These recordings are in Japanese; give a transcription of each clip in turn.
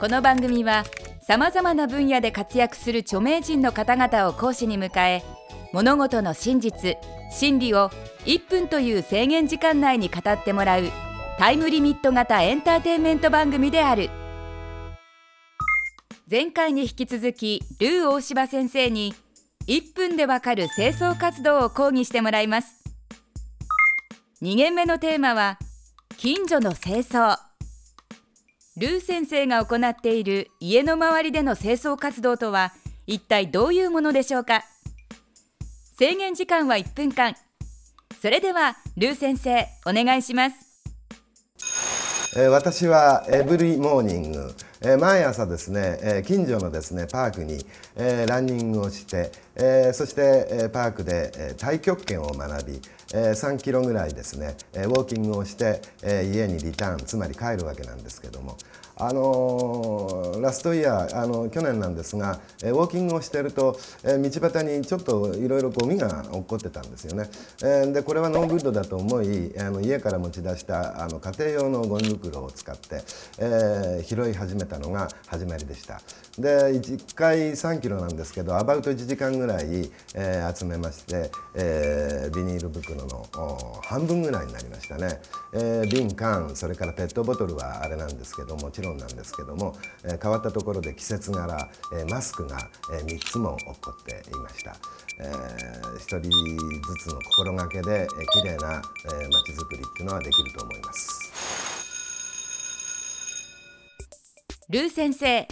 この番組はさまざまな分野で活躍する著名人の方々を講師に迎え物事の真実真理を1分という制限時間内に語ってもらうタイムリミット型エンターテインメント番組である。前回に引き続きルー大柴先生に1分でわかる清掃活動を講義してもらいます。2限目のテーマは近所の清掃。ルー先生が行っている家の周りでの清掃活動とは一体どういうものでしょうか？制限時間は1分間。それではルー先生お願いします。えー私はエブリモーニング、えー毎朝ですね、えー近所のですねパークに、えランニングをして、えそして、えパークで、え太極拳を学び、え3キロぐらいですね、えウォーキングをして、え家にリターンつまり帰るわけなんですけども。あのー last year あの去年なんですが、えーウォーキングをしていると、えー道端にちょっといろいろゴミが落っこってたんですよね、えーでこれは no good だと思いあの家から持ち出したあの家庭用のゴミ袋を使って、えー拾い始めたのが始まりでした。で 1, 回3キロなんですけど about 1時間ぐらい、えー集めまして、えービニール袋の半分ぐらいになりましたね、えー瓶缶それからペットボトルはあれなんですけどもちろんなんですけども、えー変わったところで季節柄、えーマスクが、え3つも起こっていました、えー一人ずつの心がけで、えー、きれいな、えー、街づくりっていうのはできると思います。ルー先生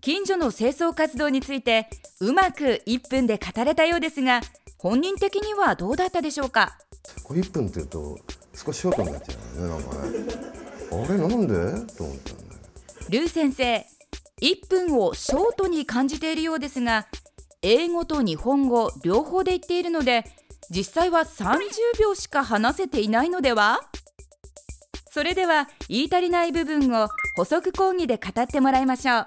近所の清掃活動についてうまく1分で語れたようですが本人的にはどうだったでしょうか？これ1分っていうと少しショートになっちゃうよねなんかね。あれなんで？と思ったルー先生1分をショートに感じているようですが英語と日本語両方で言っているので実際は30秒しか話せていないのでは？それでは言い足りない部分を補足講義で語ってもらいましょう。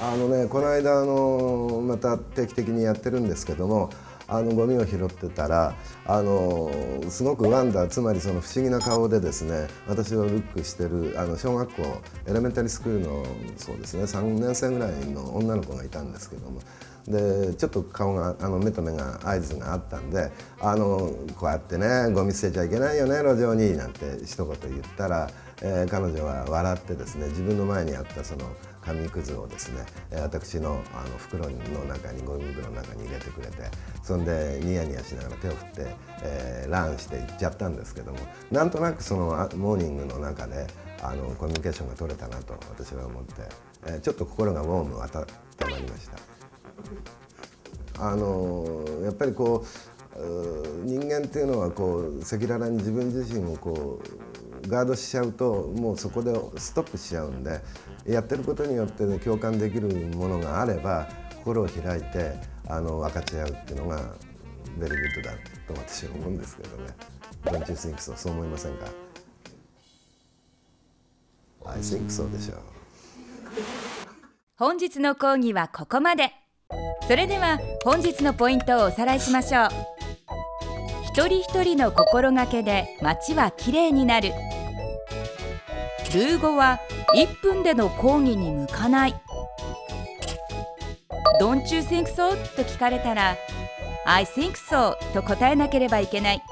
あのねこの間あのまた定期的にやってるんですけどもあのゴミを拾ってたらあのすごくワンダーつまりその不思議な顔でですね私をルックしてるあの小学校エレメンタリースクールのそうですね3年生ぐらいの女の子がいたんですけども。でちょっと顔があの目と目が合図があったんであのこうやってねゴミ捨てちゃいけないよね路上になんて一言言ったら、えー彼女は笑ってですね自分の前にあったその紙くずをですね私のあの袋の中にゴミ袋の中に入れてくれてそんでニヤニヤしながら手を振って、えーランして行っちゃったんですけどもなんとなくそのモーニングの中であのコミュニケーションが取れたなと私は思って、えーちょっと心がウォーム温まりました。あのやっぱりこう人間っていうのはこう赤裸々に自分自身をこうガードしちゃうともうそこでストップしちゃうんでやってることによって、ね、共感できるものがあれば心を開いてあの分かち合うっていうのが very good だと私は思うんですけどね。Don't you think so? そう思いませんか ?I think so でしょう。本日の講義はここまでそれでは本日のポイントをおさらいしましょう一人一人の心がけで街はきれいになるルー語は1分での講義に向かない Don't you think so? と聞かれたら I think so と答えなければいけない。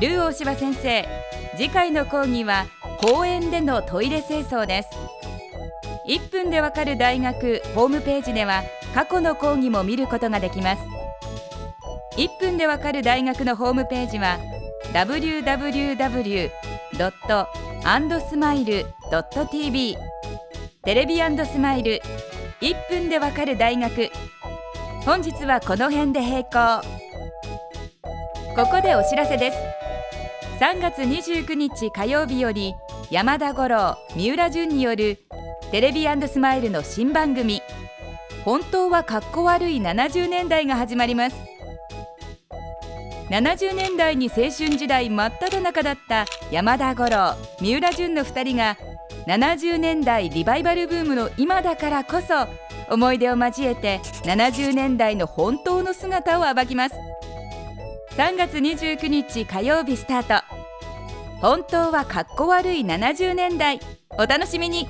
ルー大柴先生次回の講義は公園でのトイレ清掃です。1分でわかる大学ホームページでは過去の講義も見ることができます。1分でわかる大学のホームページは www www.andsmile.tv テレビスマイル。1分でわかる大学。本日はこの辺で閉校。ここでお知らせです。3月29日火曜日より山田五郎三浦淳によるテレビスマイルの新番組。本当はかっこ悪い70年代が始まります。70年代に青春時代真っ只中だった山田五郎三浦淳の2人が70年代リバイバルブームの今だからこそ思い出を交えて70年代の本当の姿を暴きます。3月29日火曜日スタート。本当はかっこ悪い70年代。お楽しみに。